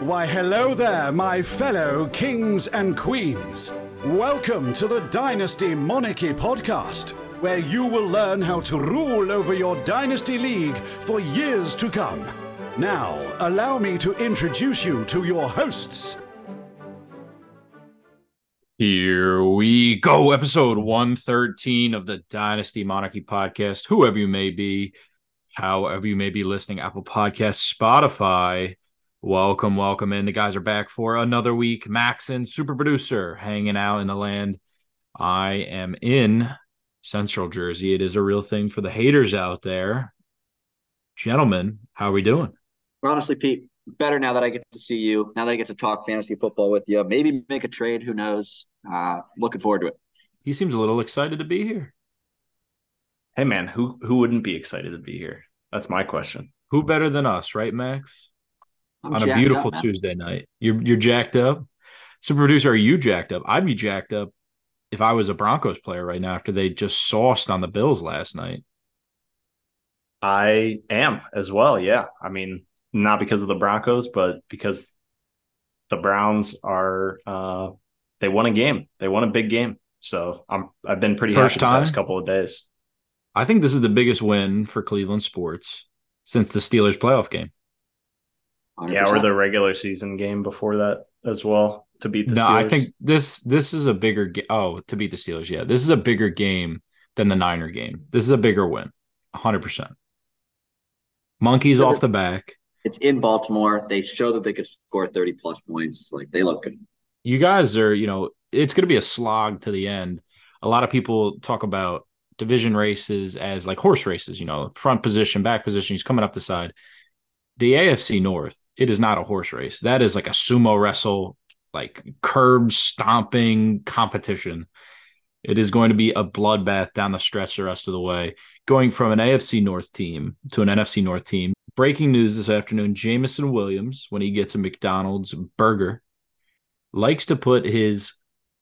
Why, hello there, my fellow kings and queens. Welcome to the Dynasty Monarchy podcast, where you will learn how to rule over your Dynasty League for years to come. Now, allow me to introduce you to your hosts. Here we go, episode 113 of the Dynasty Monarchy podcast. Whoever you may be, however you may be listening, Apple Podcasts, Spotify, welcome, welcome in. The guys are back for another week. Max and super producer hanging out in the land. I am in Central Jersey. It is a real thing for the haters out there. Gentlemen, how are we doing? Honestly, Pete, better now that I get to see you. Now that I get to talk fantasy football with you. Maybe make a trade. Who knows? Uh, looking forward to it. He seems a little excited to be here. Hey man, who who wouldn't be excited to be here? That's my question. Who better than us, right, Max? I'm On a beautiful up. Tuesday night. You're you're jacked up. So producer, are you jacked up? I'd be jacked up if I was a Broncos player right now after they just sauced on the Bills last night. I am as well. Yeah. I mean, not because of the Broncos, but because the Browns are uh they won a game. They won a big game. So I'm I've been pretty First happy the past couple of days. I think this is the biggest win for Cleveland sports since the Steelers playoff game. Yeah, or the regular season game before that as well to beat the no, Steelers. I think this this is a bigger ga- oh to beat the Steelers. Yeah, this is a bigger game than the Niner game. This is a bigger win, hundred percent. Monkeys off the back. It's in Baltimore. They show that they could score 30 plus points. Like they look good. You guys are, you know, it's going to be a slog to the end. A lot of people talk about division races as like horse races. You know, front position, back position. He's coming up the side. The AFC North, it is not a horse race. That is like a sumo wrestle, like curb stomping competition. It is going to be a bloodbath down the stretch the rest of the way. Going from an AFC North team to an NFC North team. Breaking news this afternoon Jameson Williams, when he gets a McDonald's burger, likes to put his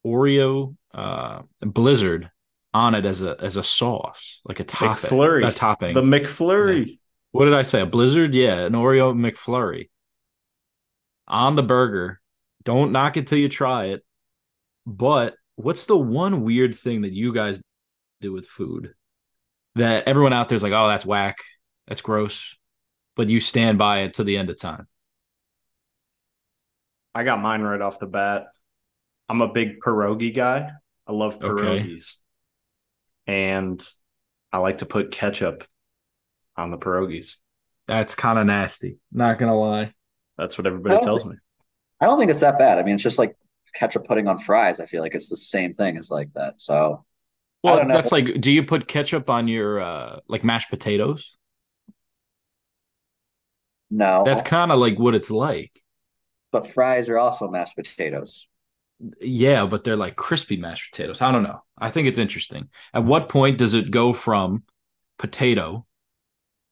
Oreo uh, Blizzard on it as a as a sauce, like a topping. McFlurry. A topping. the McFlurry. what did I say? A Blizzard? Yeah, an Oreo McFlurry on the burger. Don't knock it till you try it. But what's the one weird thing that you guys do with food that everyone out there's like, oh, that's whack, that's gross, but you stand by it to the end of time? I got mine right off the bat. I'm a big pierogi guy. I love Okay. pierogies. And I like to put ketchup on the pierogies. That's kind of nasty. Not gonna lie. That's what everybody tells me. I don't think it's that bad. I mean, it's just like ketchup pudding on fries. I feel like it's the same thing as like that. So I Well, don't know. that's like, do you put ketchup on your uh like mashed potatoes? no, That's kind of like what it's like. but fries are also mashed potatoes. Yeah, but they're like crispy mashed potatoes. I don't know. I think it's interesting. At what point does it go from potato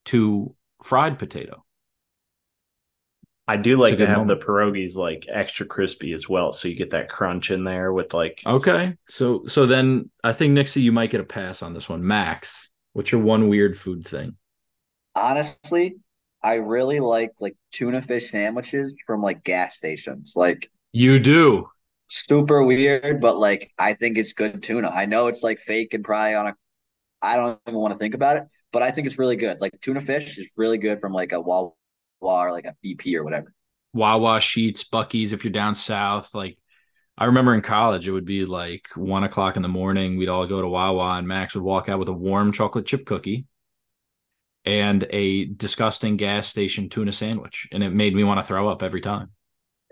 to fried potato? I do like to good have the moment. pierogies like extra crispy as well. So you get that crunch in there with like Okay. So so then I think Nixie you might get a pass on this one. Max, what's your one weird food thing? Honestly, I really like like tuna fish sandwiches from like gas stations. Like You do. super weird, but like I think it's good tuna. I know it's like fake and probably on a I don't even want to think about it, but I think it's really good. Like tuna fish is really good from like a Wawa or like a BP or whatever. Wawa Sheetz, Buc-ee's if you're down south. Like I remember in college, it would be like one o'clock in the morning. We'd all go to Wawa, and Max would walk out with a warm chocolate chip cookie and a disgusting gas station tuna sandwich, and it made me want to throw up every time.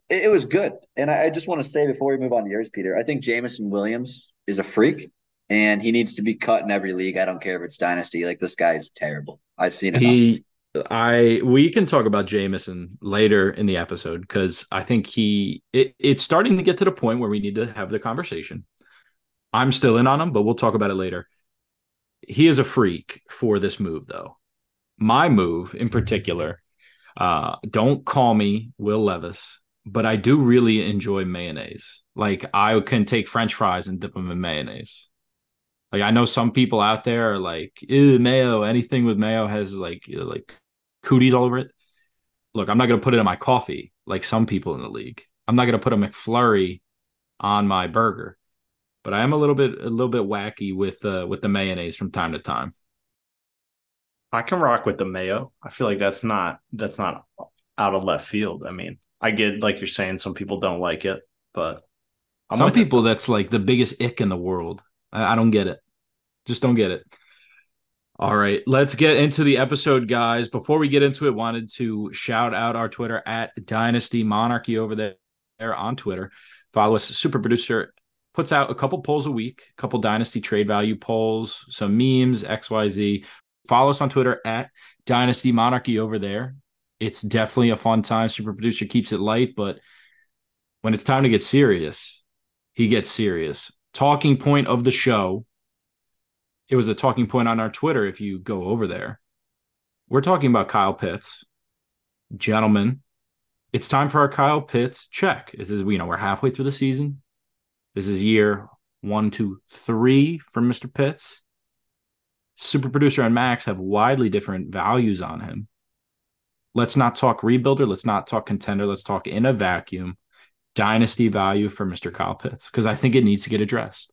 It, it was good. And I, I just want to say before we move on to yours, Peter, I think Jameson Williams is a freak and he needs to be cut in every league. I don't care if it's dynasty. Like this guy is terrible. I've seen it. He, I, we can talk about Jameson later in the episode because I think he, it, it's starting to get to the point where we need to have the conversation. I'm still in on him, but we'll talk about it later. He is a freak for this move, though. My move in particular, uh, don't call me Will Levis, but I do really enjoy mayonnaise. Like I can take French fries and dip them in mayonnaise. Like I know some people out there are like, mayo. Anything with mayo has like like cooties all over it. look, I'm not going to put it in my coffee like some people in the league. I'm not going to put a McFlurry on my burger, but I am a little bit a little bit wacky with uh, with the mayonnaise from time to time. I can rock with the mayo. I feel like that's not that's not out of left field. I mean, I get like you're saying some people don't like it, but I'm some people it. that's like the biggest ick in the world. I, I don't get it. Just don't get it. All right, let's get into the episode, guys. Before we get into it, wanted to shout out our Twitter at Dynasty Monarchy over there on Twitter. Follow us. Super producer puts out a couple polls a week, a couple Dynasty trade value polls, some memes, XYZ. Follow us on Twitter at Dynasty Monarchy over there. It's definitely a fun time. Super producer keeps it light, but when it's time to get serious, he gets serious. Talking point of the show it was a talking point on our Twitter if you go over there. We're talking about Kyle Pitts. Gentlemen, it's time for our Kyle Pitts check. This is, you know, we're halfway through the season. This is year one, two, three for Mr. Pitts. Super producer and Max have widely different values on him. Let's not talk rebuilder. Let's not talk contender. Let's talk in a vacuum dynasty value for Mr. Kyle Pitts because I think it needs to get addressed.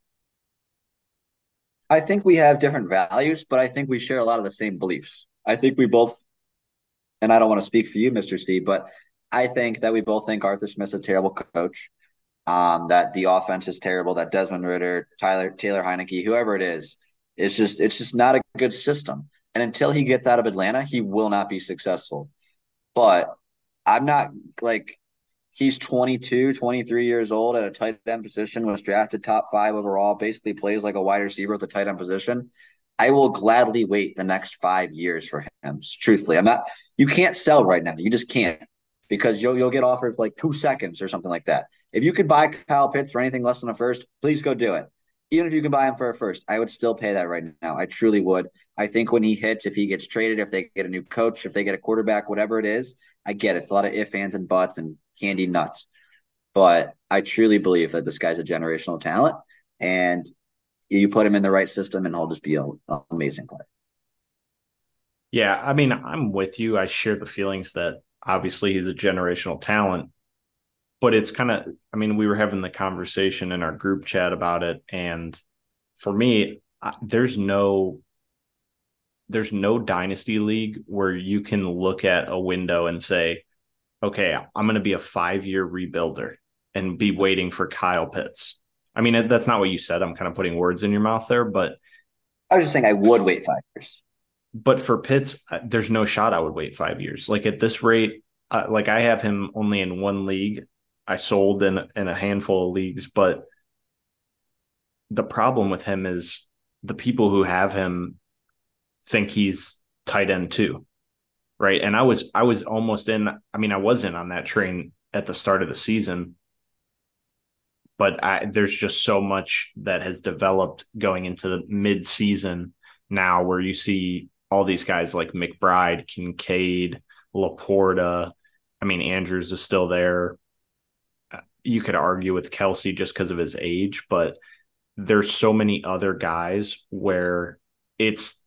I think we have different values, but I think we share a lot of the same beliefs. I think we both, and I don't want to speak for you, Mr. Steve, but I think that we both think Arthur Smith's a terrible coach. Um, that the offense is terrible. That Desmond Ridder, Tyler Taylor Heinicke, whoever it is, it's just it's just not a good system. And until he gets out of Atlanta, he will not be successful. But I'm not like He's 22, 23 years old at a tight end position, was drafted top five overall, basically plays like a wide receiver at the tight end position. I will gladly wait the next five years for him. Truthfully, I'm not. You can't sell right now. You just can't because you'll you'll get offered like two seconds or something like that. If you could buy Kyle Pitts for anything less than a first, please go do it. Even if you can buy him for a first, I would still pay that right now. I truly would. I think when he hits, if he gets traded, if they get a new coach, if they get a quarterback, whatever it is, I get it. It's a lot of ifs, ands, and buts and candy nuts. But I truly believe that this guy's a generational talent, and you put him in the right system, and he'll just be an amazing player. Yeah, I mean, I'm with you. I share the feelings that obviously he's a generational talent, but it's kind of, I mean, we were having the conversation in our group chat about it, and for me, there's no there's no dynasty league where you can look at a window and say, okay, I'm going to be a five year rebuilder and be waiting for Kyle Pitts. I mean, that's not what you said. I'm kind of putting words in your mouth there, but I was just saying I would wait five years. But for Pitts, there's no shot I would wait five years. Like at this rate, uh, like I have him only in one league. I sold in in a handful of leagues, but the problem with him is the people who have him think he's tight end too right? And I was I was almost in. I mean, I was in on that train at the start of the season, but I, there's just so much that has developed going into the mid season now, where you see all these guys like McBride, Kincaid, Laporta. I mean, Andrews is still there. You could argue with Kelsey just because of his age, but there's so many other guys where it's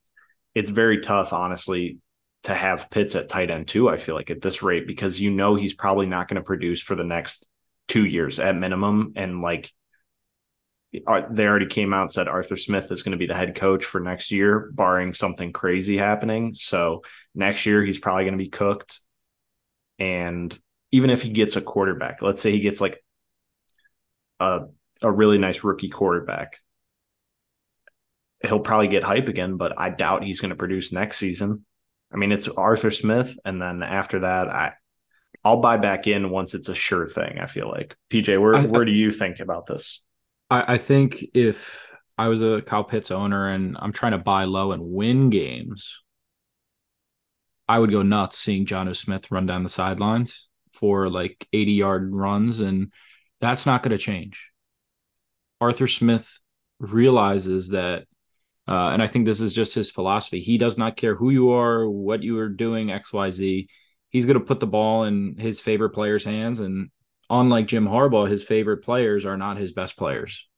it's very tough, honestly, to have Pitts at tight end too. I feel like at this rate because you know he's probably not going to produce for the next two years at minimum, and like uh, they already came out and said Arthur Smith is going to be the head coach for next year, barring something crazy happening. So next year he's probably going to be cooked, and even if he gets a quarterback, let's say he gets like a a really nice rookie quarterback. He'll probably get hype again, but I doubt he's going to produce next season. I mean, it's Arthur Smith, and then after that, I I'll buy back in once it's a sure thing. I feel like PJ, where I, where do you think about this? I, I think if I was a Kyle Pitts owner and I'm trying to buy low and win games, I would go nuts seeing Jonnu Smith run down the sidelines for like 80 yard runs, and that's not going to change. Arthur Smith realizes that uh, and I think this is just his philosophy. He does not care who you are, what you are doing, XYZ. He's going to put the ball in his favorite players' hands. And unlike Jim Harbaugh, his favorite players are not his best players.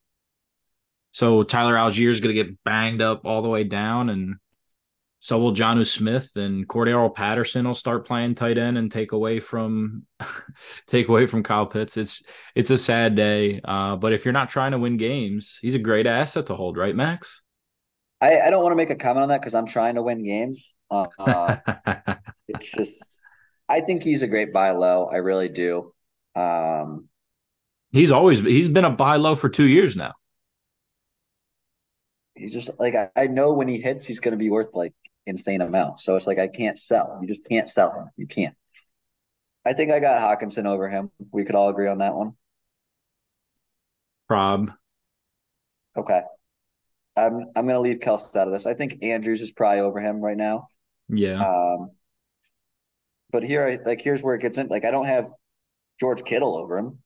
So Tyler Allgeier is going to get banged up all the way down. And So will Jonnu Smith and Cordarrelle Patterson will start playing tight end and take away from take away from Kyle Pitts. It's it's a sad day. Uh, but if you're not trying to win games, he's a great asset to hold, right, Max? I, I don't want to make a comment on that because I'm trying to win games. Uh, it's just I think he's a great buy low. I really do. Um, he's always he's been a buy low for two years now. He's just like I, I know when he hits, he's going to be worth like insane amount. So it's like I can't sell. You just can't sell him. You can't. I think I got Hockenson over him. We could all agree on that one. Prob. Okay. I'm I'm gonna leave Kelsey out of this. I think Andrews is probably over him right now. Yeah. Um but here I like here's where it gets in. Like I don't have George Kittle over him.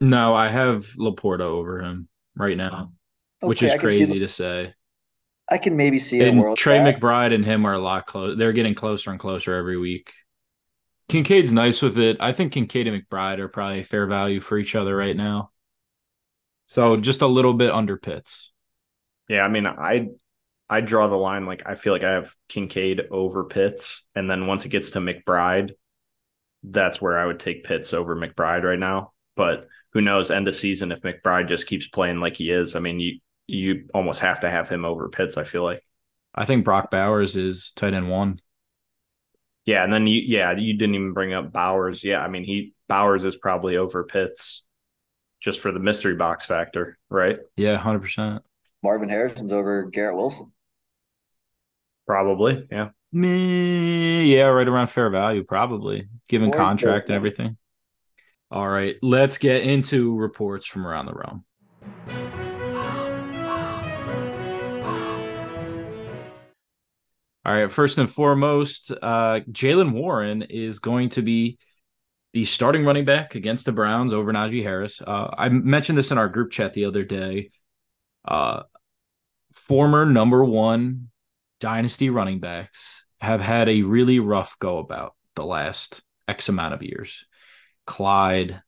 No, I have LaPorta over him right now. Okay, which is crazy to say. I can maybe see and a Trey McBride and him are a lot close. They're getting closer and closer every week. Kincaid's nice with it. I think Kincaid and McBride are probably fair value for each other right now. So just a little bit under Pitts. Yeah, I mean, I I draw the line like I feel like I have Kincaid over Pitts, and then once it gets to McBride, that's where I would take Pitts over McBride right now. But who knows? End of season if McBride just keeps playing like he is. I mean, you you almost have to have him over Pitts. I feel like. I think Brock Bowers is tight end one. Yeah, and then you yeah you didn't even bring up Bowers. Yeah, I mean he Bowers is probably over Pitts, just for the mystery box factor, right? Yeah, hundred percent. Marvin Harrison's over Garrett Wilson. Probably, yeah. Me, yeah, right around fair value, probably given contract and everything. All right, let's get into reports from around the realm. All right, first and foremost, uh, Jaylen Warren is going to be the starting running back against the Browns over Najee Harris. Uh, I mentioned this in our group chat the other day. Uh, former number one dynasty running backs have had a really rough go about the last X amount of years. Clyde,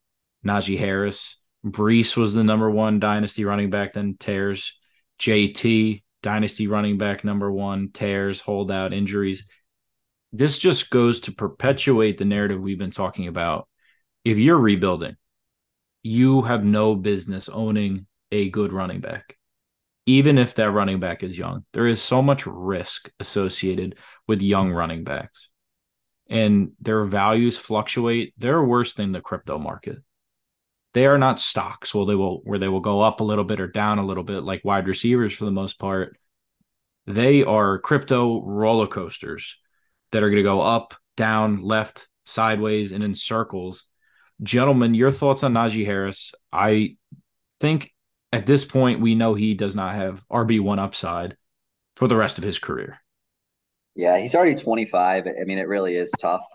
Najee Harris, Breece was the number one dynasty running back, then tears. JT, dynasty running back number one, tears, holdout, injuries. This just goes to perpetuate the narrative we've been talking about. If you're rebuilding, you have no business owning a good running back, even if that running back is young. There is so much risk associated with young running backs, and their values fluctuate. They're worse than the crypto market they are not stocks. Well, they will where they will go up a little bit or down a little bit, like wide receivers for the most part. They are crypto roller coasters that are going to go up, down, left, sideways, and in circles. Gentlemen, your thoughts on Najee Harris? I think at this point we know he does not have RB one upside for the rest of his career. Yeah, he's already 25. I mean, it really is tough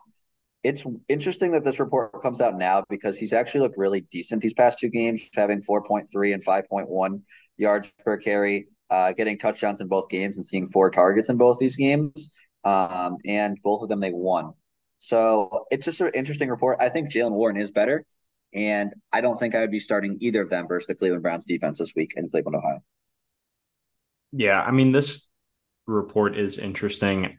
it's interesting that this report comes out now because he's actually looked really decent these past two games, having 4.3 and 5.1 yards per carry, uh, getting touchdowns in both games and seeing four targets in both these games. Um, and both of them they won. So it's just an interesting report. I think Jaylen Warren is better. And I don't think I would be starting either of them versus the Cleveland Browns defense this week in Cleveland, Ohio. Yeah, I mean, this report is interesting.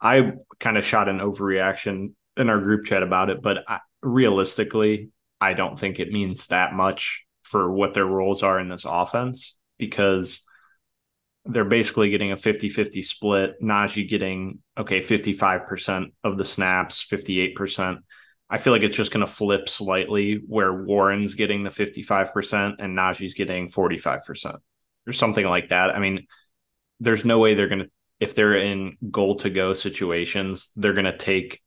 I kind of shot an overreaction in our group chat about it, but I, realistically, I don't think it means that much for what their roles are in this offense because they're basically getting a 50 50 split. Najee getting, okay, 55% of the snaps, 58%. I feel like it's just going to flip slightly where Warren's getting the 55% and Najee's getting 45% or something like that. I mean, there's no way they're going to if they're in goal to go situations, they're going to take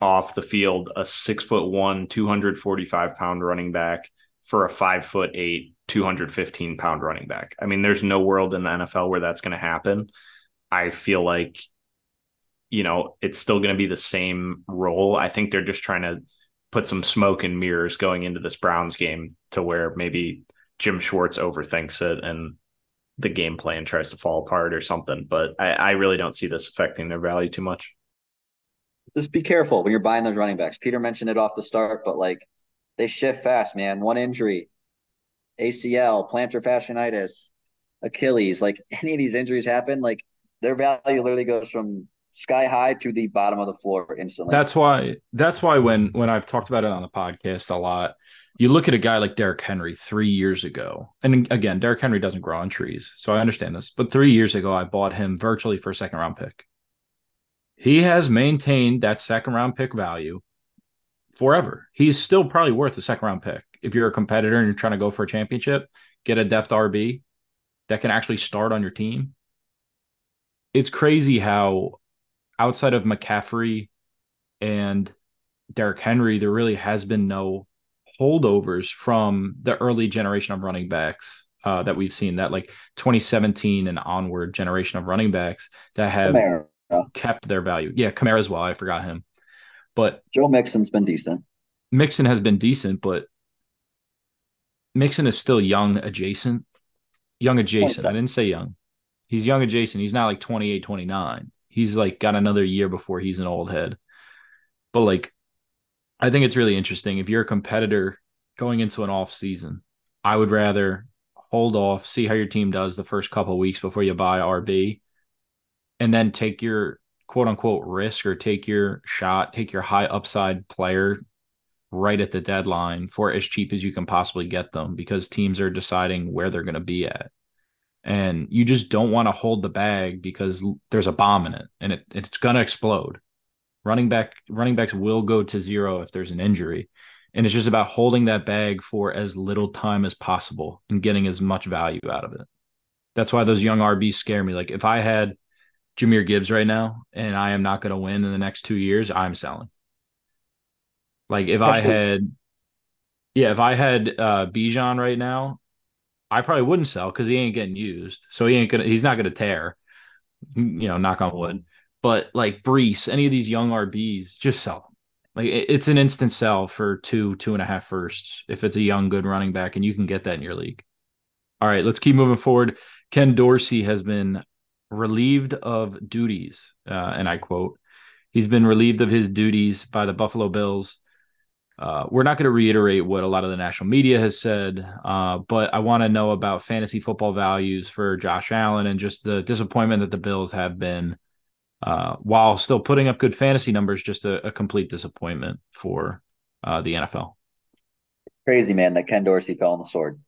off the field a six foot one, 245 pound running back for a five foot eight, 215 pound running back. I mean, there's no world in the NFL where that's going to happen. I feel like, you know, it's still going to be the same role. I think they're just trying to put some smoke and mirrors going into this Browns game to where maybe Jim Schwartz overthinks it and the game plan tries to fall apart or something. But I, I really don't see this affecting their value too much. Just be careful when you're buying those running backs. Peter mentioned it off the start, but like they shift fast, man. One injury, ACL, plantar fasciitis, Achilles, like any of these injuries happen, like their value literally goes from sky high to the bottom of the floor instantly. That's why that's why when when I've talked about it on the podcast a lot, you look at a guy like Derrick Henry three years ago, and again, Derrick Henry doesn't grow on trees, so I understand this. But three years ago, I bought him virtually for a second round pick. He has maintained that second round pick value forever. He's still probably worth a second round pick. If you're a competitor and you're trying to go for a championship, get a depth RB that can actually start on your team. It's crazy how outside of McCaffrey and Derrick Henry, there really has been no holdovers from the early generation of running backs uh, that we've seen. That like 2017 and onward generation of running backs that have Kamara. kept their value. Yeah, Kamara as well. I forgot him, but Joe Mixon's been decent. Mixon has been decent, but Mixon is still young adjacent. Young adjacent. I didn't say young. He's young adjacent. He's not like 28, 29 he's like got another year before he's an old head. But like I think it's really interesting if you're a competitor going into an off season, I would rather hold off, see how your team does the first couple weeks before you buy RB and then take your quote unquote risk or take your shot, take your high upside player right at the deadline for as cheap as you can possibly get them because teams are deciding where they're going to be at and you just don't want to hold the bag because there's a bomb in it and it, it's going to explode. Running back running backs will go to zero if there's an injury. And it's just about holding that bag for as little time as possible and getting as much value out of it. That's why those young RBs scare me. Like if I had Jahmyr Gibbs right now and I am not going to win in the next two years, I'm selling. Like if I had, yeah, if I had uh Bijan right now I probably wouldn't sell because he ain't getting used. So he ain't gonna he's not gonna tear. You know, knock on wood. But like Breece, any of these young RBs, just sell them. Like it's an instant sell for two, two and a half firsts if it's a young, good running back, and you can get that in your league. All right, let's keep moving forward. Ken Dorsey has been relieved of duties, uh, and I quote, he's been relieved of his duties by the Buffalo Bills uh, we're not going to reiterate what a lot of the national media has said, uh, but I want to know about fantasy football values for Josh Allen and just the disappointment that the Bills have been, uh, while still putting up good fantasy numbers, just a, a complete disappointment for uh, the NFL. Crazy man that Ken Dorsey fell on the sword.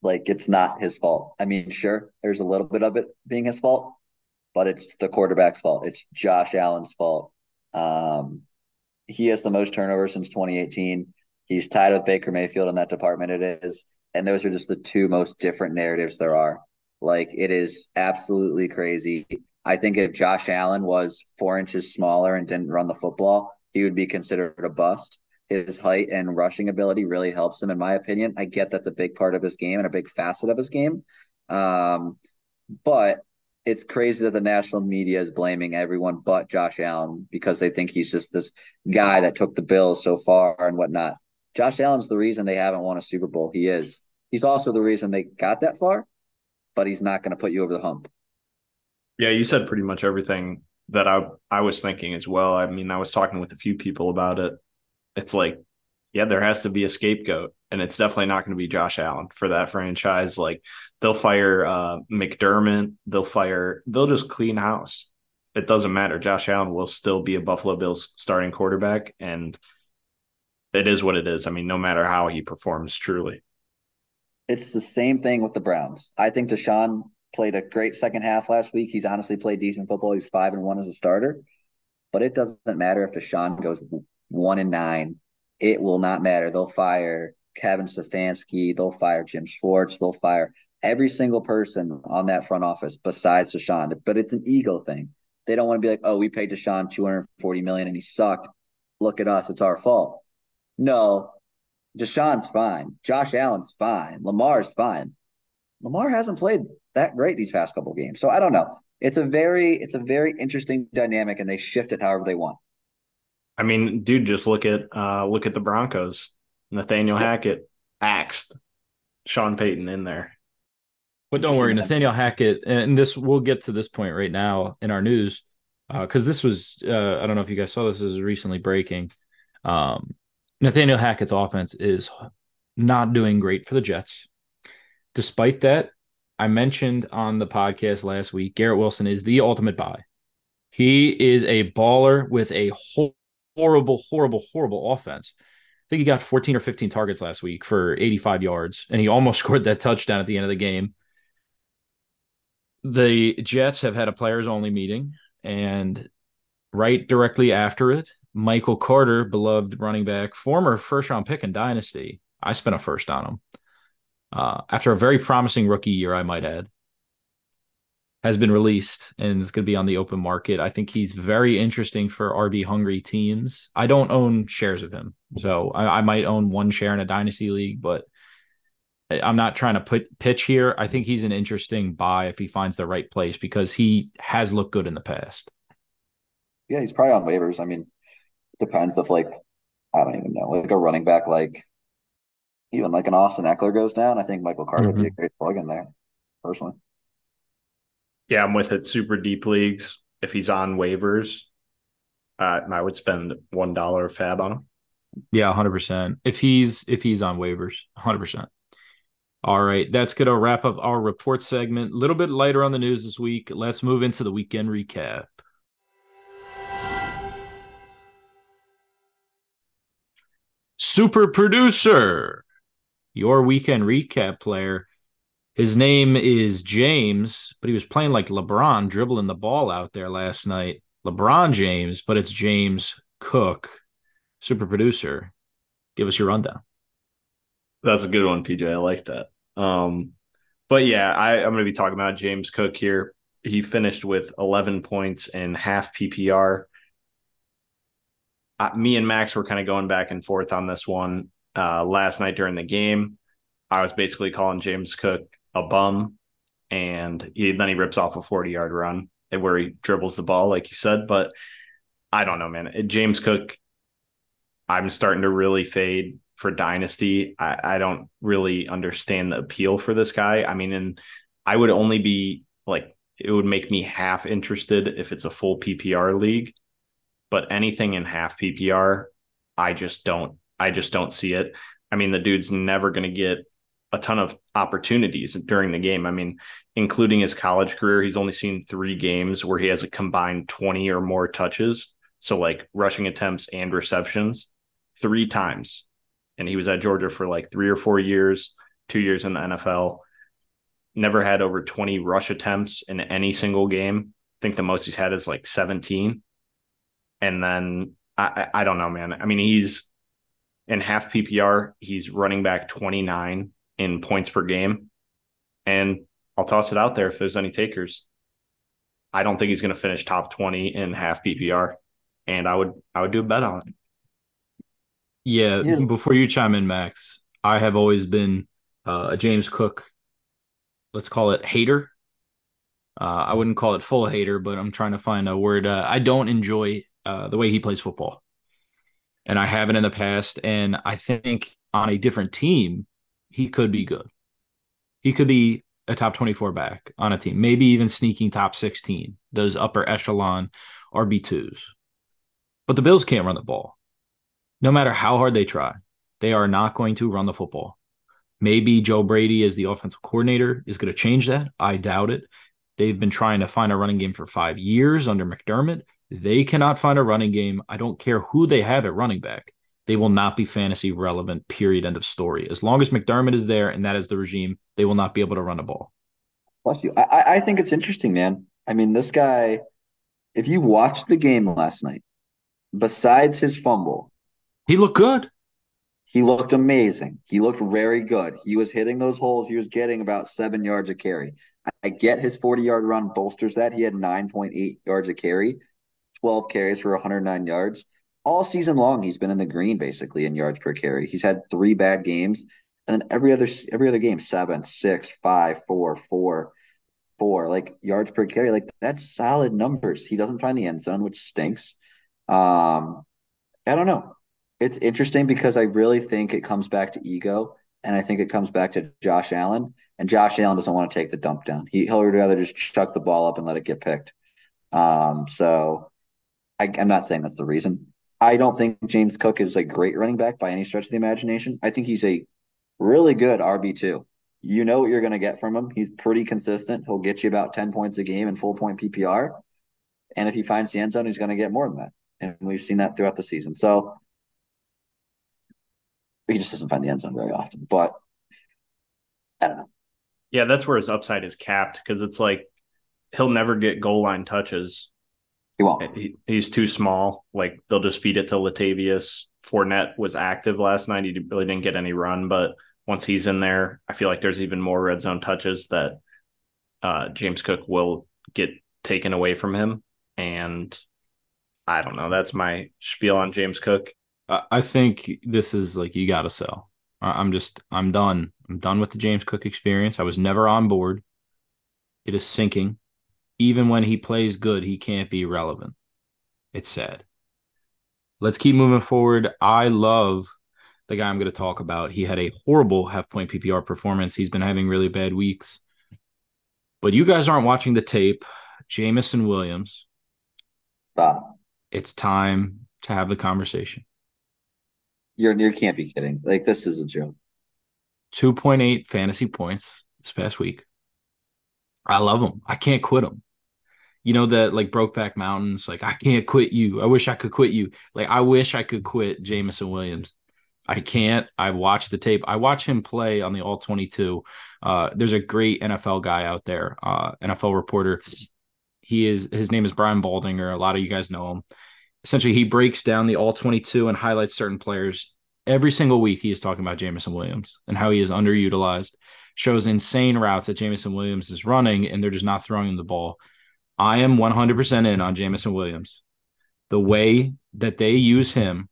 Like it's not his fault. I mean, sure, there's a little bit of it being his fault, but it's the quarterback's fault. It's Josh Allen's fault. Um, he has the most turnovers since 2018. He's tied with Baker Mayfield in that department. It is, and those are just the two most different narratives there are. Like it is absolutely crazy. I think if Josh Allen was four inches smaller and didn't run the football, he would be considered a bust. His height and rushing ability really helps him, in my opinion. I get that's a big part of his game and a big facet of his game. Um, but it's crazy that the national media is blaming everyone but Josh Allen because they think he's just this guy that took the Bills so far and whatnot. Josh Allen's the reason they haven't won a Super Bowl. He is. He's also the reason they got that far, but he's not going to put you over the hump. Yeah, you said pretty much everything that I I was thinking as well. I mean, I was talking with a few people about it. It's like, yeah, there has to be a scapegoat and it's definitely not going to be Josh Allen for that franchise. Like they'll fire uh, McDermott, they'll fire, they'll just clean house. It doesn't matter. Josh Allen will still be a Buffalo Bills starting quarterback, and it is what it is. I mean, no matter how he performs, truly. It's the same thing with the Browns. I think Deshaun played a great second half last week. He's honestly played decent football. He's five and one as a starter, but it doesn't matter if Deshaun goes one and nine. It will not matter. They'll fire Kevin Stefanski, they'll fire Jim Schwartz, they'll fire every single person on that front office besides Deshaun. But it's an ego thing. They don't want to be like, oh, we paid Deshaun 240 million and he sucked. Look at us, it's our fault. No, Deshaun's fine. Josh Allen's fine. Lamar's fine. Lamar hasn't played that great these past couple games. So I don't know. It's a very it's a very interesting dynamic and they shift it however they want. I mean, dude, just look at uh look at the Broncos. Nathaniel Hackett axed Sean Payton in there. But don't worry, Nathaniel Hackett, and this we'll get to this point right now in our news because uh, this was uh, I don't know if you guys saw this, this is recently breaking. Um, Nathaniel Hackett's offense is not doing great for the Jets. Despite that, I mentioned on the podcast last week, Garrett Wilson is the ultimate buy. He is a baller with a horrible, horrible, horrible offense. I think he got 14 or 15 targets last week for 85 yards, and he almost scored that touchdown at the end of the game. The Jets have had a players only meeting, and right directly after it, Michael Carter, beloved running back, former first round pick in Dynasty. I spent a first on him. Uh, after a very promising rookie year, I might add, has been released and is going to be on the open market. I think he's very interesting for RB hungry teams. I don't own shares of him, so I, I might own one share in a dynasty league, but I'm not trying to put pitch here. I think he's an interesting buy if he finds the right place because he has looked good in the past. Yeah, he's probably on waivers. I mean, depends if like I don't even know, like a running back like even like an Austin Ekeler goes down. I think Michael Carter mm-hmm. would be a mm-hmm. great plug in there, personally. Yeah, I'm with it. Super deep leagues. If he's on waivers, uh, I would spend one dollar FAAB on him. Yeah, hundred percent. If he's if he's on waivers, hundred percent. All right, that's gonna wrap up our report segment. A little bit lighter on the news this week. Let's move into the weekend recap. Super producer, your weekend recap player his name is James, but he was playing like LeBron, dribbling the ball out there last night. LeBron James, but it's James Cook, super producer. Give us your rundown. That's a good one, PJ. I like that. Um, but yeah, I, I'm going to be talking about James Cook here. He finished with 11 points and half PPR. Uh, me and Max were kind of going back and forth on this one uh, last night during the game. I was basically calling James Cook a bum, and he, then he rips off a 40 yard run where he dribbles the ball, like you said. But I don't know, man. James Cook, I'm starting to really fade for Dynasty. I, I don't really understand the appeal for this guy. I mean, and I would only be like, it would make me half interested if it's a full PPR league, but anything in half PPR, I just don't, I just don't see it. I mean, the dude's never going to get a ton of opportunities during the game. I mean, including his college career, he's only seen three games where he has a combined 20 or more touches. So, like rushing attempts and receptions three times. And he was at Georgia for like three or four years, two years in the NFL. Never had over 20 rush attempts in any single game. I think the most he's had is like 17. And then I, I don't know, man. I mean, he's in half PPR, he's running back 29 in points per game. And I'll toss it out there if there's any takers. I don't think he's going to finish top 20 in half PPR. And I would I would do a bet on it. Yeah, yeah. before you chime in, Max, I have always been uh, a James Cook, let's call it hater. Uh, I wouldn't call it full hater, but I'm trying to find a word. Uh, I don't enjoy uh, the way he plays football, and I haven't in the past. And I think on a different team, he could be good. He could be a top 24 back on a team, maybe even sneaking top 16, those upper echelon RB2s. But the Bills can't run the ball. No matter how hard they try, they are not going to run the football. Maybe Joe Brady, as the offensive coordinator, is going to change that. I doubt it. They've been trying to find a running game for five years under McDermott. They cannot find a running game. I don't care who they have at running back they will not be fantasy relevant, period. End of story. As long as McDermott is there and that is the regime, they will not be able to run a ball. Bless you. I, I think it's interesting, man. I mean, this guy, if you watched the game last night, besides his fumble, he looked good. He looked amazing. He looked very good. He was hitting those holes. He was getting about seven yards a carry. I get his 40 yard run bolsters that. He had 9.8 yards a carry, 12 carries for 109 yards all season long he's been in the green basically in yards per carry. He's had three bad games, and then every other every other game seven, six, five, four, four, four. Like yards per carry, like that's solid numbers. He doesn't find the end zone, which stinks. Um, I don't know. It's interesting because I really think it comes back to ego, and I think it comes back to Josh Allen. And Josh Allen doesn't want to take the dump down. He he'll rather just chuck the ball up and let it get picked. Um, so I, I'm not saying that's the reason. I don't think James Cook is a great running back by any stretch of the imagination. I think he's a really good RB two. you know what you're going to get from him. He's pretty consistent. He'll get you about 10 points a game in full point PPR. And if he finds the end zone, he's going to get more than that. And we've seen that throughout the season. So he just doesn't find the end zone very often. But I don't know. Yeah, that's where his upside is capped because it's like he'll never get goal line touches. He won't. He, he's too small. Like they'll just feed it to Latavius. Fournette was active last night. He really didn't get any run, but once he's in there, I feel like there's even more red zone touches that uh, James Cook will get taken away from him. And I don't know. That's my spiel on James Cook. I think this is like you got to sell. I'm just I'm done. I'm done with the James Cook experience. I was never on board. It is sinking. Even when he plays good, he can't be relevant. It's sad. Let's keep moving forward. I love the guy I'm going to talk about. He had a horrible half point PPR performance. He's been having really bad weeks. But you guys aren't watching the tape. Jameson Williams. Stop. It's time to have the conversation. You're you can't be kidding. Like this is a joke. 2.8 fantasy points this past week. I love him. I can't quit him. You know that like Brokeback Mountains, like I can't quit you. I wish I could quit you. Like I wish I could quit Jameson Williams. I can't. I watched the tape. I watch him play on the All 22. Uh, there's a great NFL guy out there, uh, NFL reporter. He is his name is Brian Baldinger. A lot of you guys know him essentially he breaks down the all 22 and highlights certain players every single week he is talking about Jameson Williams and how he is underutilized shows insane routes that Jamison Williams is running and they're just not throwing him the ball I am 100% in on Jameson Williams the way that they use him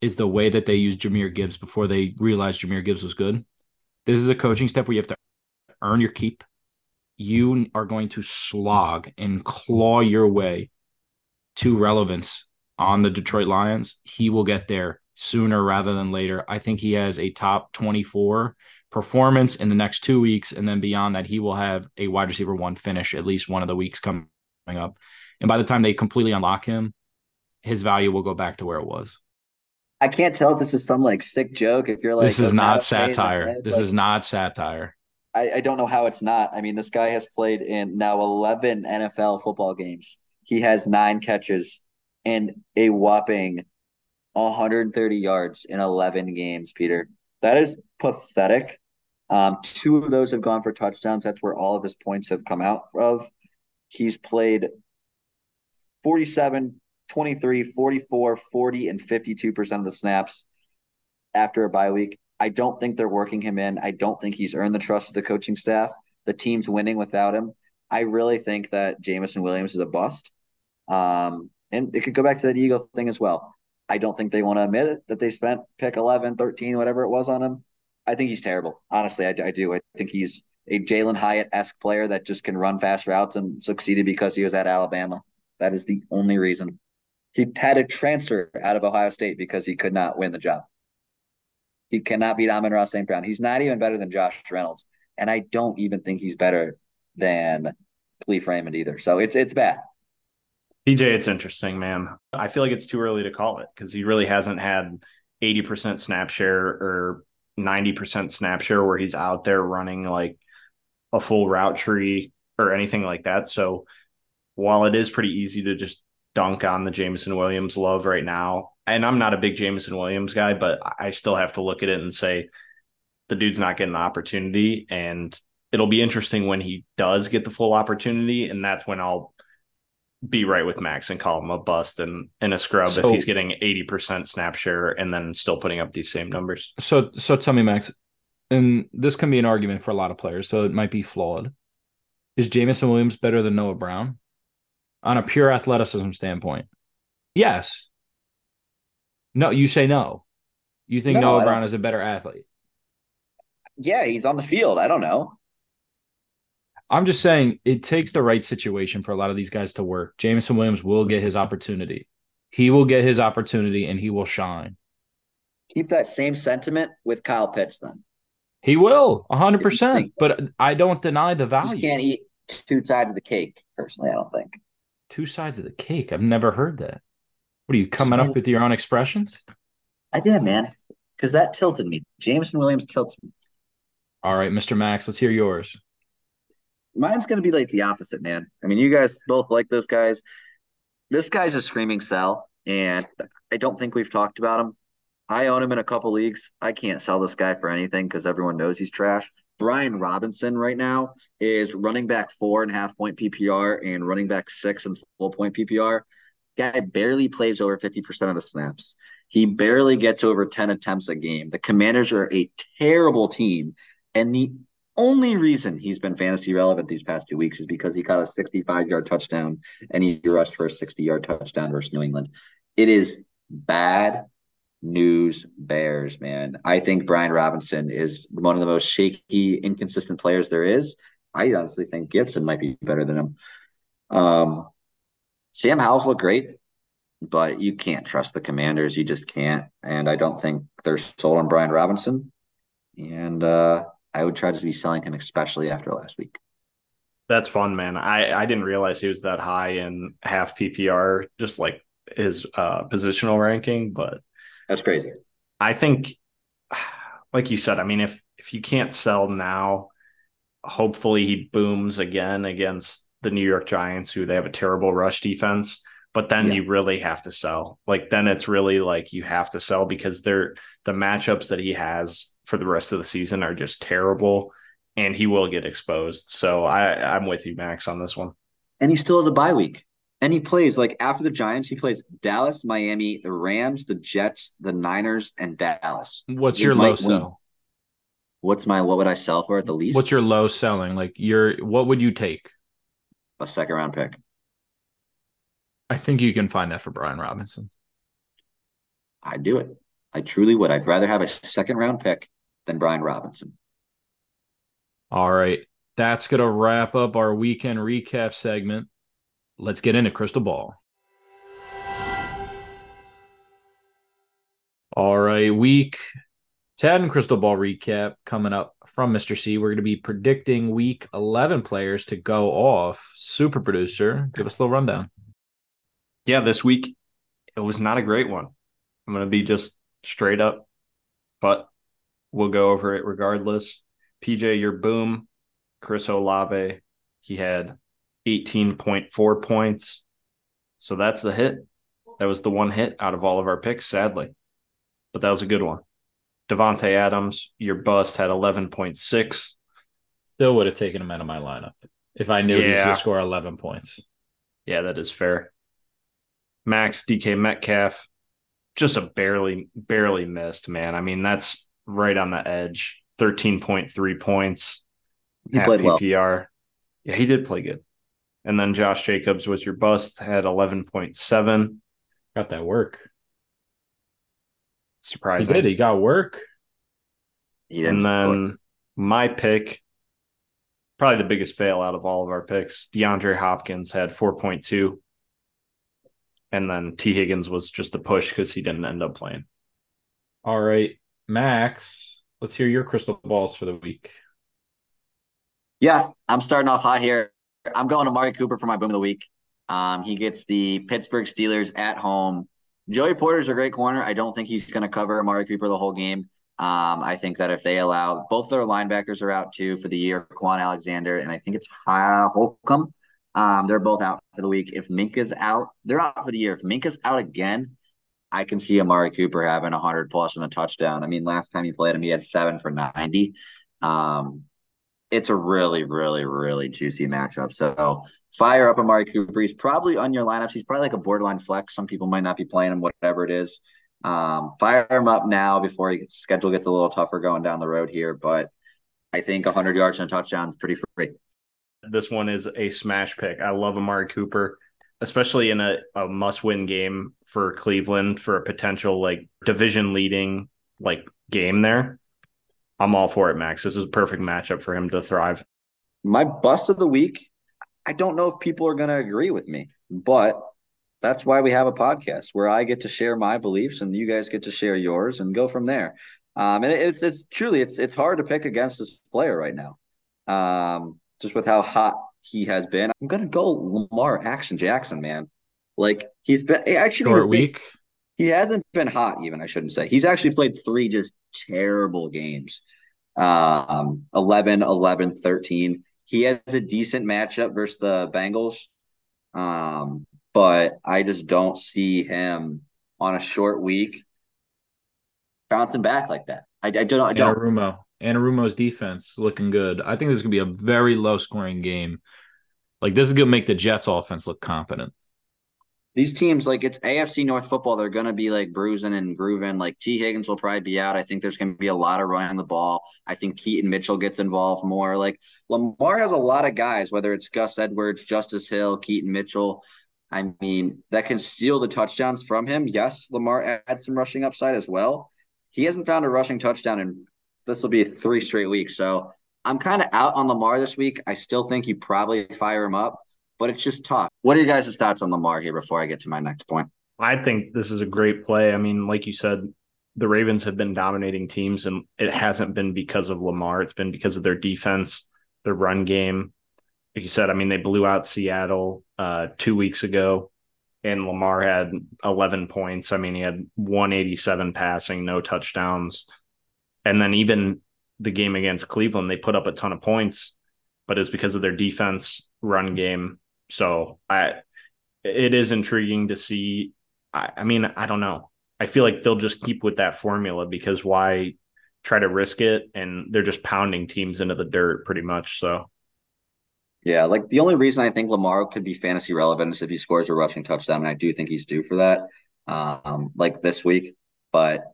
is the way that they used Jahmyr Gibbs before they realized Jahmyr Gibbs was good this is a coaching step where you have to earn your keep you are going to slog and claw your way to relevance on the Detroit Lions, he will get there sooner rather than later. I think he has a top 24 performance in the next two weeks. And then beyond that, he will have a wide receiver one finish at least one of the weeks coming up. And by the time they completely unlock him, his value will go back to where it was. I can't tell if this is some like sick joke. If you're like, this is not satire. Head, this is not satire. I, I don't know how it's not. I mean, this guy has played in now 11 NFL football games. He has nine catches and a whopping 130 yards in 11 games, Peter. That is pathetic. Um, two of those have gone for touchdowns. That's where all of his points have come out of. He's played 47, 23, 44, 40, and 52% of the snaps after a bye week. I don't think they're working him in. I don't think he's earned the trust of the coaching staff. The team's winning without him. I really think that Jameson Williams is a bust. Um, and it could go back to that Eagle thing as well. I don't think they want to admit it that they spent pick 11, 13, whatever it was on him. I think he's terrible. Honestly, I, I do. I think he's a Jalin Hyatt esque player that just can run fast routes and succeeded because he was at Alabama. That is the only reason. He had a transfer out of Ohio State because he could not win the job. He cannot beat Amon-Ra St. Brown. He's not even better than Josh Reynolds. And I don't even think he's better than Kalif Raymond either. So it's it's bad. PJ, it's interesting, man. I feel like it's too early to call it because he really hasn't had 80% snap share or 90% snap share where he's out there running like a full route tree or anything like that. So while it is pretty easy to just dunk on the Jameson Williams love right now, and I'm not a big Jameson Williams guy, but I still have to look at it and say the dude's not getting the opportunity. And it'll be interesting when he does get the full opportunity. And that's when I'll be right with Max and call him a bust and, and a scrub so, if he's getting 80% snap share and then still putting up these same numbers. So so tell me, Max, and this can be an argument for a lot of players, so it might be flawed. Is Jameson Williams better than Noah Brown? On a pure athleticism standpoint. Yes. No, you say no. You think no, Noah Brown is a better athlete? Yeah, he's on the field. I don't know. I'm just saying it takes the right situation for a lot of these guys to work. Jameson Williams will get his opportunity. He will get his opportunity and he will shine. Keep that same sentiment with Kyle Pitts then. He will, 100%. But I don't deny the value. You can't eat two sides of the cake, personally, I don't think. Two sides of the cake? I've never heard that. What are you coming up with your own expressions? I did, man. Because that tilted me. Jameson Williams tilted me. All right, Mr. Max, let's hear yours. Mine's going to be like the opposite, man. I mean, you guys both like those guys. This guy's a screaming sell, and I don't think we've talked about him. I own him in a couple leagues. I can't sell this guy for anything because everyone knows he's trash. Brian Robinson right now is running back four and a half point PPR and running back six and full point PPR. Guy barely plays over 50% of the snaps. He barely gets over 10 attempts a game. The commanders are a terrible team. And the only reason he's been fantasy relevant these past two weeks is because he caught a 65 yard touchdown and he rushed for a 60 yard touchdown versus New England. It is bad news bears, man. I think Brian Robinson is one of the most shaky, inconsistent players there is. I honestly think Gibson might be better than him. Um, Sam Howell's look great, but you can't trust the commanders. You just can't. And I don't think they're sold on Brian Robinson. And uh, I would try to be selling him, especially after last week. That's fun, man. I, I didn't realize he was that high in half PPR, just like his uh, positional ranking, but that's crazy. I think, like you said, I mean, if if you can't sell now, hopefully he booms again against the New York Giants, who they have a terrible rush defense. But then yeah. you really have to sell. Like then it's really like you have to sell because they're the matchups that he has for the rest of the season are just terrible, and he will get exposed. So I I'm with you, Max, on this one. And he still has a bye week. And he plays like after the Giants, he plays Dallas, Miami, the Rams, the Jets, the Niners, and Dallas. What's your low sell? What's my what would I sell for at the least? What's your low selling? Like your what would you take? A second round pick. I think you can find that for Brian Robinson. I'd do it. I truly would. I'd rather have a second round pick than Brian Robinson. All right. That's going to wrap up our weekend recap segment let's get into crystal ball. All right, week 10 crystal ball recap coming up from Mr. C. We're going to be predicting week 11 players to go off. Super producer, give us a little rundown. Yeah, this week it was not a great one. I'm going to be just straight up, but we'll go over it regardless. PJ, your boom. Chris Olave, he had 18.4 points. So that's the hit. That was the one hit out of all of our picks, sadly. But that was a good one. Davante Adams, your bust had 11.6. Still would have taken him out of my lineup if I knew yeah. he was going to score 11 points. Yeah, that is fair. Max DK Metcalf, just a barely, barely missed, man. I mean, that's right on the edge. 13.3 points. He played PPR. Well. Yeah, he did play good. And then Josh Jacobs was your bust, had 11.7. Got that work. Surprising. He did. He got work. He and then my pick, probably the biggest fail out of all of our picks, DeAndre Hopkins had 4.2. And then Tee Higgins was just a push because he didn't end up playing. All right. Max, let's hear your crystal balls for the week. Yeah, I'm starting off hot here. I'm going to Amari Cooper for my boom of the week. Um, he gets the Pittsburgh Steelers at home. Joey Porter's a great corner. I don't think he's going to cover Amari Cooper the whole game. Um, I think that if they allow both their linebackers are out too for the year, Kwon Alexander and I think it's Holcomb. Um, they're both out for the week. If Minkah's out, they're out for the year. If Minkah's out again, I can see Amari Cooper having a hundred plus and a touchdown. I mean, last time he played him, he had seven for ninety. Um, it's a really, really, really juicy matchup. So fire up Amari Cooper. He's probably on your lineups. He's probably like a borderline flex. Some people might not be playing him, whatever it is. Um, fire him up now before his schedule gets a little tougher going down the road here. But I think 100 yards and a touchdown is pretty free. This one is a smash pick. I love Amari Cooper, especially in a, a must win game for Cleveland for a potential like division leading like game there. I'm all for it, Max. This is a perfect matchup for him to thrive. My bust of the week, I don't know if people are going to agree with me, but that's why we have a podcast where I get to share my beliefs and you guys get to share yours and go from there. Um, and it's it's truly it's it's hard to pick against this player right now, um, just with how hot he has been. I'm gonna go Lamar Action Jackson, man. Like he's been actually short week. He hasn't been hot, even I shouldn't say. He's actually played three just terrible games. um, 11, 11, 13. He has a decent matchup versus the Bengals. Um, but I just don't see him on a short week bouncing back like that. I, I don't. I don't. Anarumo. Anarumo's defense looking good. I think this is gonna be a very low scoring game. Like this is gonna make the Jets offense look competent these teams, like it's AFC North football, they're going to be like bruising and grooving. Like Tee Higgins will probably be out. I think there's going to be a lot of running the ball. I think Keaton Mitchell gets involved more. Like Lamar has a lot of guys, whether it's Gus Edwards, Justice Hill, Keaton Mitchell. I mean, that can steal the touchdowns from him. Yes, Lamar adds some rushing upside as well. He hasn't found a rushing touchdown in this will be three straight weeks. So I'm kind of out on Lamar this week. I still think you probably fire him up but it's just tough. What are you guys' thoughts on Lamar here before I get to my next point? I think this is a great play. I mean, like you said, the Ravens have been dominating teams, and it hasn't been because of Lamar. It's been because of their defense, their run game. Like you said, I mean, they blew out Seattle uh, two weeks ago, and Lamar had 11 points. I mean, he had 187 passing, no touchdowns. And then even the game against Cleveland, they put up a ton of points, but it's because of their defense, run game, so I, it is intriguing to see. I, I mean, I don't know. I feel like they'll just keep with that formula because why try to risk it? And they're just pounding teams into the dirt pretty much. So yeah, like the only reason I think Lamar could be fantasy relevant is if he scores a rushing touchdown, and I do think he's due for that. Um, like this week, but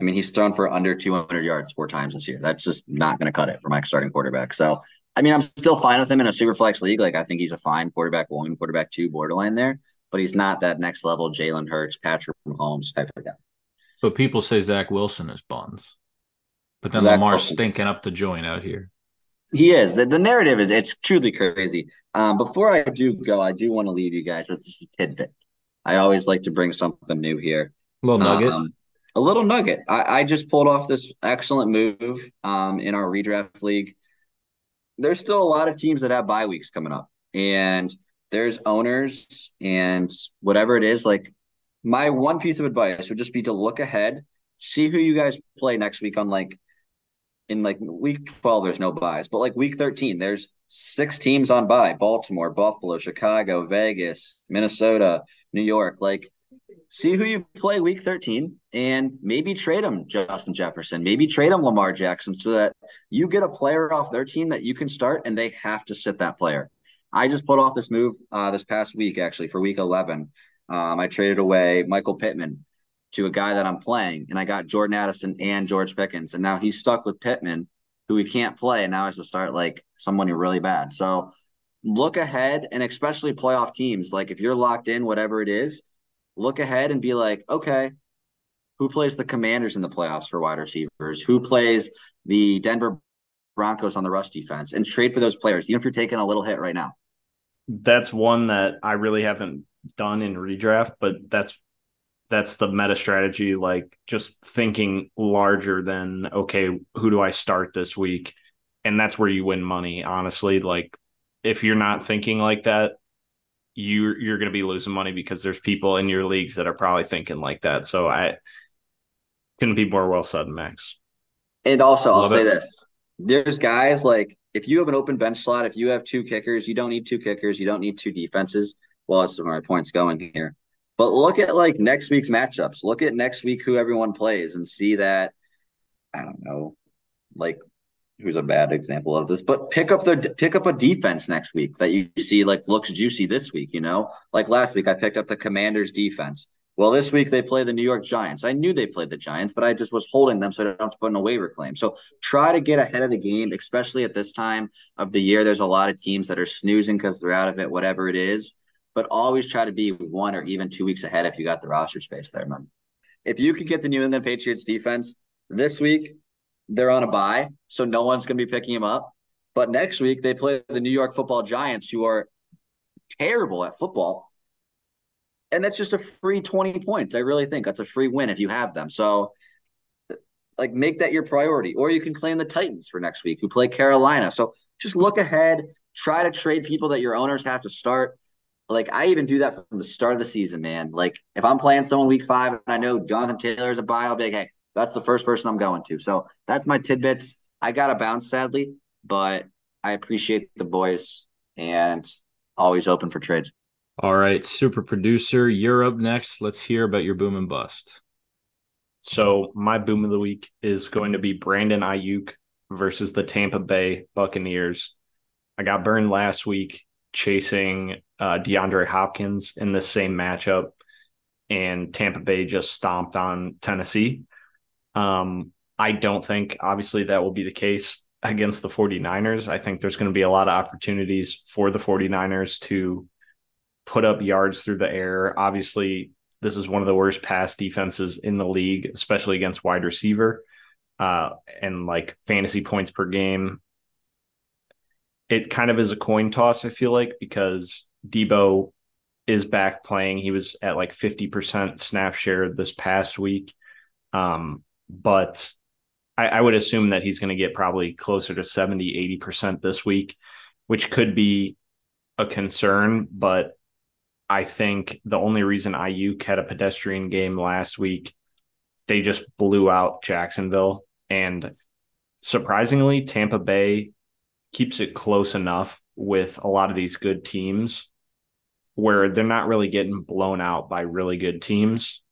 I mean, he's thrown for under 200 yards four times this year. That's just not going to cut it for my starting quarterback. So I mean, I'm still fine with him in a super flex league. Like, I think he's a fine quarterback one, quarterback two, borderline there, but he's not that next level Jalen Hurts, Patrick Mahomes type of guy. But people say Zach Wilson is buns, but then Zach Lamar's Wilson stinking up to join out here. He is. The, the narrative is it's truly crazy. Um, before I do go, I do want to leave you guys with just a tidbit. I always like to bring something new here. A little nugget. Um, a little nugget. I, I, just pulled off this excellent move um, in our redraft league there's still a lot of teams that have bye weeks coming up, and there's owners and whatever it is. Like my one piece of advice would just be to look ahead, see who you guys play next week on like in like week 12 there's no byes but like week 13 there's six teams on bye baltimore buffalo chicago vegas minnesota new york like see who you play week 13 and maybe trade them Justin Jefferson, maybe trade them Lamar Jackson so that you get a player off their team that you can start and they have to sit that player. I just put off this move uh, this past week, actually, for week 11. Um, I traded away Michael Pittman to a guy that I'm playing, and I got Jordan Addison and George Pickens. And now he's stuck with Pittman, who he can't play. And now has to start like someone really bad. So look ahead, and especially playoff teams. Like if you're locked in, whatever it is, look ahead and be like, okay, who plays the Commanders in the playoffs for wide receivers? Who plays the Denver Broncos on the rush defense? And trade for those players, even if you're taking a little hit right now. That's one that I really haven't done in redraft, but that's that's the meta strategy like just thinking larger than okay who do i start this week and that's where you win money honestly like if you're not thinking like that you you're going to be losing money because there's people in your leagues that are probably thinking like that. So I couldn't be more well said, Max. And also, Love I'll say this: there's guys like if you have an open bench slot, if you have two kickers, you don't need two kickers, you don't need two defenses. Well, that's where my points going here. But look at like next week's matchups. Look at next week who everyone plays and see that. I don't know, like who's a bad example of this, but pick up the pick up a defense next week that you see like looks juicy this week. You know, like last week I picked up the Commanders defense. Well, this week they play the New York Giants. I knew they played the Giants, but I just was holding them so I don't have to put in a waiver claim. So try to get ahead of the game, especially at this time of the year. There's a lot of teams that are snoozing because they're out of it, whatever it is. But always try to be one or even two weeks ahead if you got the roster space there. Remember, if you could get the New England Patriots defense this week, they're on a bye, so no one's going to be picking him up. But next week they play the New York Football Giants, who are terrible at football, and that's just a free twenty points. I really think that's a free win if you have them. So, like, make that your priority, or you can claim the Titans for next week, who play Carolina. So just look ahead, try to trade people that your owners have to start. Like I even do that from the start of the season, man. Like if I'm playing someone week five and I know Jonathan Taylor is a bye, I'll be like, hey, that's the first person I'm going to. So that's my tidbits. I got to bounce sadly, but I appreciate the boys and always open for trades. All right, super producer, you're up next. Let's hear about your boom and bust. So my boom of the week is going to be Brandon Aiyuk versus the Tampa Bay Buccaneers. I got burned last week chasing uh, DeAndre Hopkins in the same matchup, and Tampa Bay just stomped on Tennessee. Um, I don't think, obviously, that will be the case against the 49ers. I think there's going to be a lot of opportunities for the 49ers to put up yards through the air. Obviously, this is one of the worst pass defenses in the league, especially against wide receiver uh, and like fantasy points per game. It kind of is a coin toss, I feel like, because Debo is back playing. He was at like 50% snap share this past week. Um, but I, I would assume that he's going to get probably closer to 70, 80% this week, which could be a concern. But I think the only reason Aiyuk had a pedestrian game last week, they just blew out Jacksonville. And surprisingly, Tampa Bay keeps it close enough with a lot of these good teams where they're not really getting blown out by really good teams.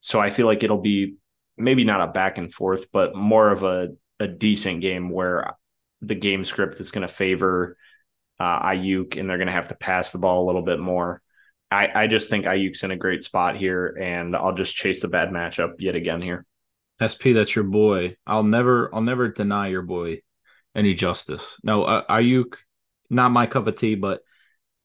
So I feel like it'll be maybe not a back and forth, but more of a, a decent game where the game script is going to favor uh, Aiyuk and they're going to have to pass the ball a little bit more. I, I just think Aiyuk's in a great spot here, and I'll just chase a bad matchup yet again here. SP, that's your boy. I'll never, I'll never deny your boy any justice. No, uh, Aiyuk, not my cup of tea, but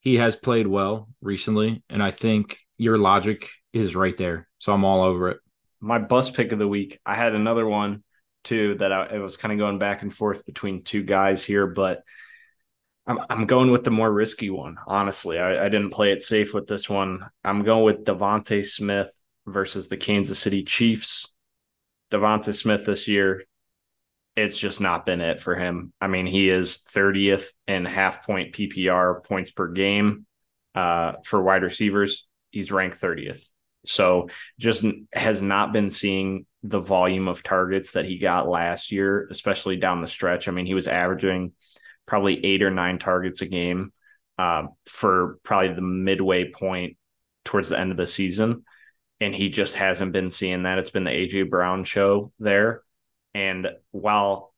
he has played well recently, and I think your logic is right there. So I'm all over it. My bus pick of the week. I had another one too that I, I was kind of going back and forth between two guys here, but I'm I'm going with the more risky one. Honestly, I, I didn't play it safe with this one. I'm going with DeVonta Smith versus the Kansas City Chiefs. DeVonta Smith this year, it's just not been it for him. I mean, he is 30th in half point PPR points per game uh, for wide receivers. He's ranked 30th. So just has not been seeing the volume of targets that he got last year, especially down the stretch. I mean, he was averaging probably eight or nine targets a game uh, for probably the midway point towards the end of the season. And he just hasn't been seeing that. It's been the AJ Brown show there. And while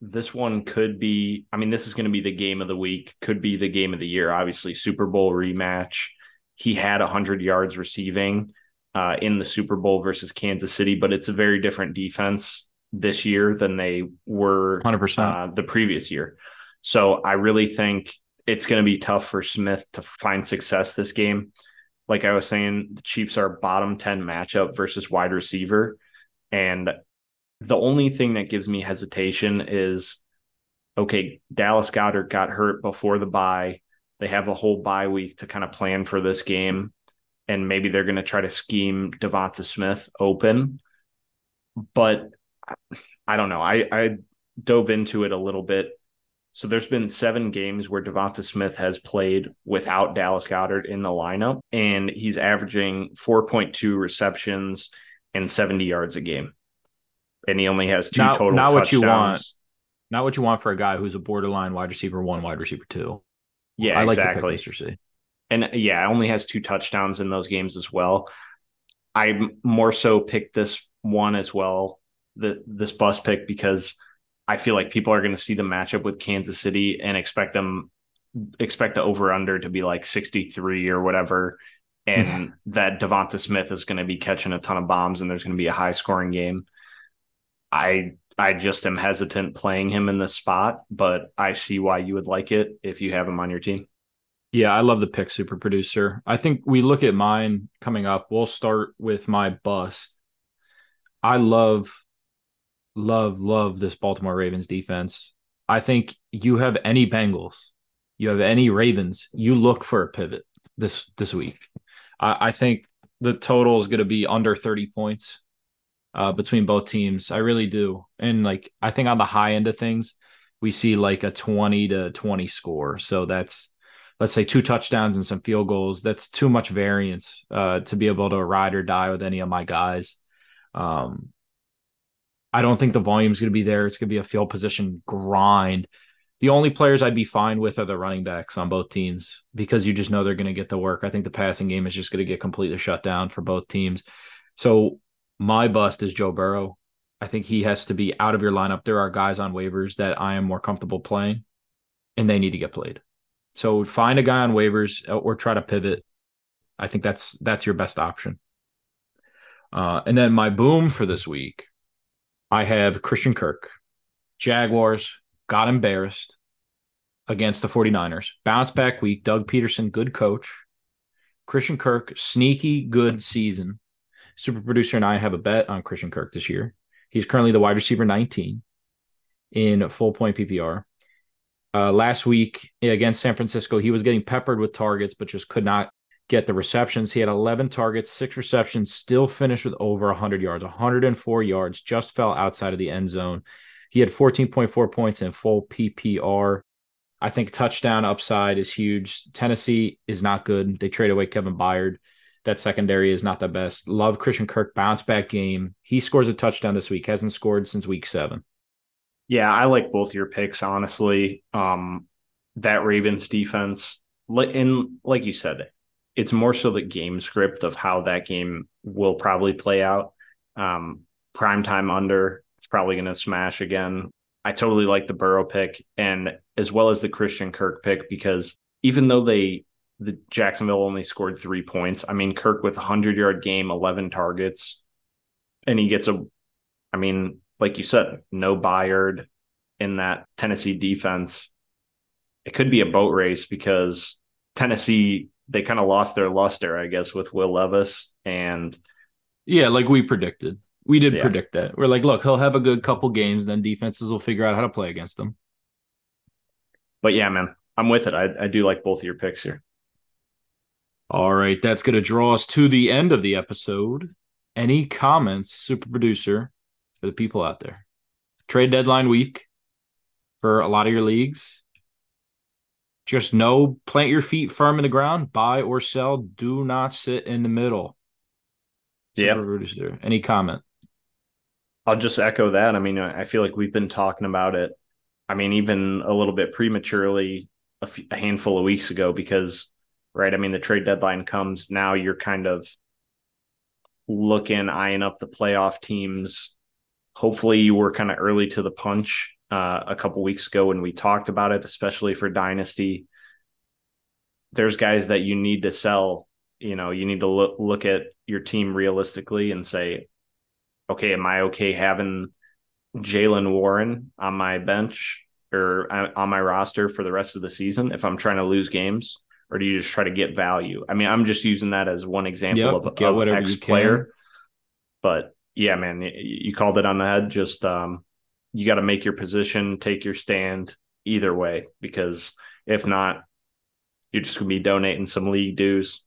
this one could be, I mean, this is going to be the game of the week, could be the game of the year, obviously, Super Bowl rematch. He had 100 yards receiving uh, in the Super Bowl versus Kansas City, but it's a very different defense this year than they were 100% uh, the previous year. So I really think it's going to be tough for Smith to find success this game. Like I was saying, the Chiefs are bottom 10 matchup versus wide receiver. And the only thing that gives me hesitation is okay, Dallas Goedert got hurt before the bye. They have a whole bye week to kind of plan for this game. And maybe they're going to try to scheme DeVonta Smith open. But I don't know. I, I dove into it a little bit so there's been seven games where DeVonta Smith has played without Dallas Goedert in the lineup, and he's averaging 4.2 receptions and 70 yards a game. And he only has two not, total. Not touchdowns. what you want. Not what you want for a guy who's a borderline wide receiver one, wide receiver two. Yeah, I like exactly. like. And yeah, only has two touchdowns in those games as well. I more so picked this one as well, the this bus pick because – I feel like people are going to see the matchup with Kansas City and expect them expect the over under to be like 63 or whatever and that Devonta Smith is going to be catching a ton of bombs and there's going to be a high scoring game. I I just am hesitant playing him in this spot, but I see why you would like it if you have him on your team. Yeah, I love the pick, super producer. I think we look at mine coming up. We'll start with my bust. I love love, love this Baltimore Ravens defense. I think you have any Bengals, you have any Ravens, you look for a pivot this this week. I, I think the total is going to be under 30 points uh, between both teams. I really do. And like I think on the high end of things, we see like a 20 to 20 score. So that's let's say two touchdowns and some field goals. That's too much variance uh, to be able to ride or die with any of my guys. Um, I don't think the volume is going to be there. It's going to be a field position grind. The only players I'd be fine with are the running backs on both teams because you just know they're going to get the work. I think the passing game is just going to get completely shut down for both teams. So my bust is Joe Burrow. I think he has to be out of your lineup. There are guys on waivers that I am more comfortable playing, and they need to get played. So find a guy on waivers uh, or try to pivot. I think that's that's your best option. Uh, and then my boom for this week, I have Christian Kirk. Jaguars got embarrassed against the 49ers. Bounce back week. Doug Pederson, good coach. Christian Kirk, sneaky good season. Super producer and I have a bet on Christian Kirk this year. He's currently the wide receiver 19 in full point PPR. Uh, last week against San Francisco, he was getting peppered with targets, but just could not get the receptions. He had 11 targets, six receptions, still finished with over 100 yards, 104 yards, just fell outside of the end zone. He had 14.4 points in full PPR. I think touchdown upside is huge. Tennessee is not good. They trade away Kevin Byard that secondary is not the best. Love Christian Kirk bounce back game. He scores a touchdown this week. Hasn't scored since week seven. Yeah, I like both your picks honestly. Um, that Ravens defense, and like you said, it's more so the game script of how that game will probably play out. Um, prime time under, it's probably going to smash again. I totally like the Burrow pick and as well as the Christian Kirk pick because even though they the Jacksonville only scored three points. I mean, Kirk with a hundred yard game, eleven targets, and he gets a. I mean, like you said, no Byard in that Tennessee defense. It could be a boat race because Tennessee they kind of lost their luster, I guess, with Will Levis and. Yeah, like we predicted. We did yeah. predict that. We're like, look, he'll have a good couple games, then defenses will figure out how to play against him. But yeah, man, I'm with it. I, I do like both of your picks here. All right, that's going to draw us to the end of the episode. Any comments, super producer, for the people out there? Trade deadline week for a lot of your leagues. Just know, plant your feet firm in the ground, buy or sell. Do not sit in the middle. Yeah. Any comment? I'll just echo that. I mean, I feel like we've been talking about it. I mean, even a little bit prematurely a, f- a handful of weeks ago because right? I mean, the trade deadline comes now, you're kind of looking, eyeing up the playoff teams. Hopefully, you were kind of early to the punch uh, a couple weeks ago when we talked about it, especially for Dynasty. There's guys that you need to sell. You know, you need to look look at your team realistically and say, okay, am I okay having Jaylen Warren on my bench or uh, on my roster for the rest of the season if I'm trying to lose games? or do you just try to get value? I mean, I'm just using that as one example yep, of, of X player. But yeah, man, you called it on the head. Just um, you got to make your position, take your stand either way, because if not, you're just gonna be donating some league dues.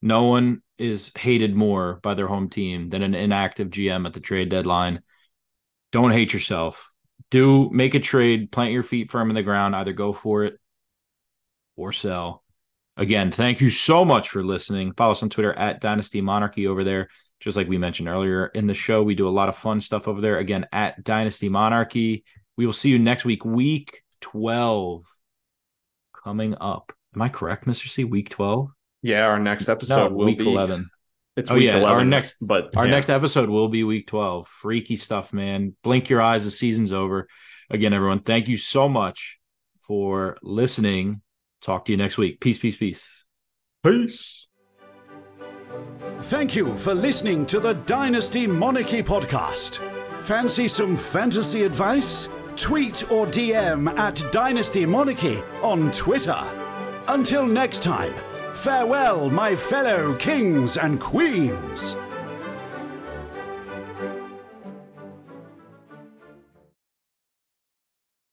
No one is hated more by their home team than an inactive GM at the trade deadline. Don't hate yourself. Do make a trade, plant your feet firm in the ground, either go for it or sell. Again, thank you so much for listening. Follow us on Twitter at Dynasty Monarchy over there. Just like we mentioned earlier in the show, we do a lot of fun stuff over there. Again, at Dynasty Monarchy. We will see you next week, week 12 coming up. Am I correct, Mr. C? Week 12? Yeah, our next episode no, will week be 11. It's oh, yeah, 11, our next but our yeah. next episode will be week 12. Freaky stuff, man. Blink your eyes, the season's over. Again, everyone, thank you so much for listening Talk to you next week. Peace, peace, peace. Peace. Thank you for listening to the Dynasty Monarchy podcast. Fancy some fantasy advice? Tweet or DM at Dynasty Monarchy on Twitter. Until next time, farewell, my fellow kings and queens.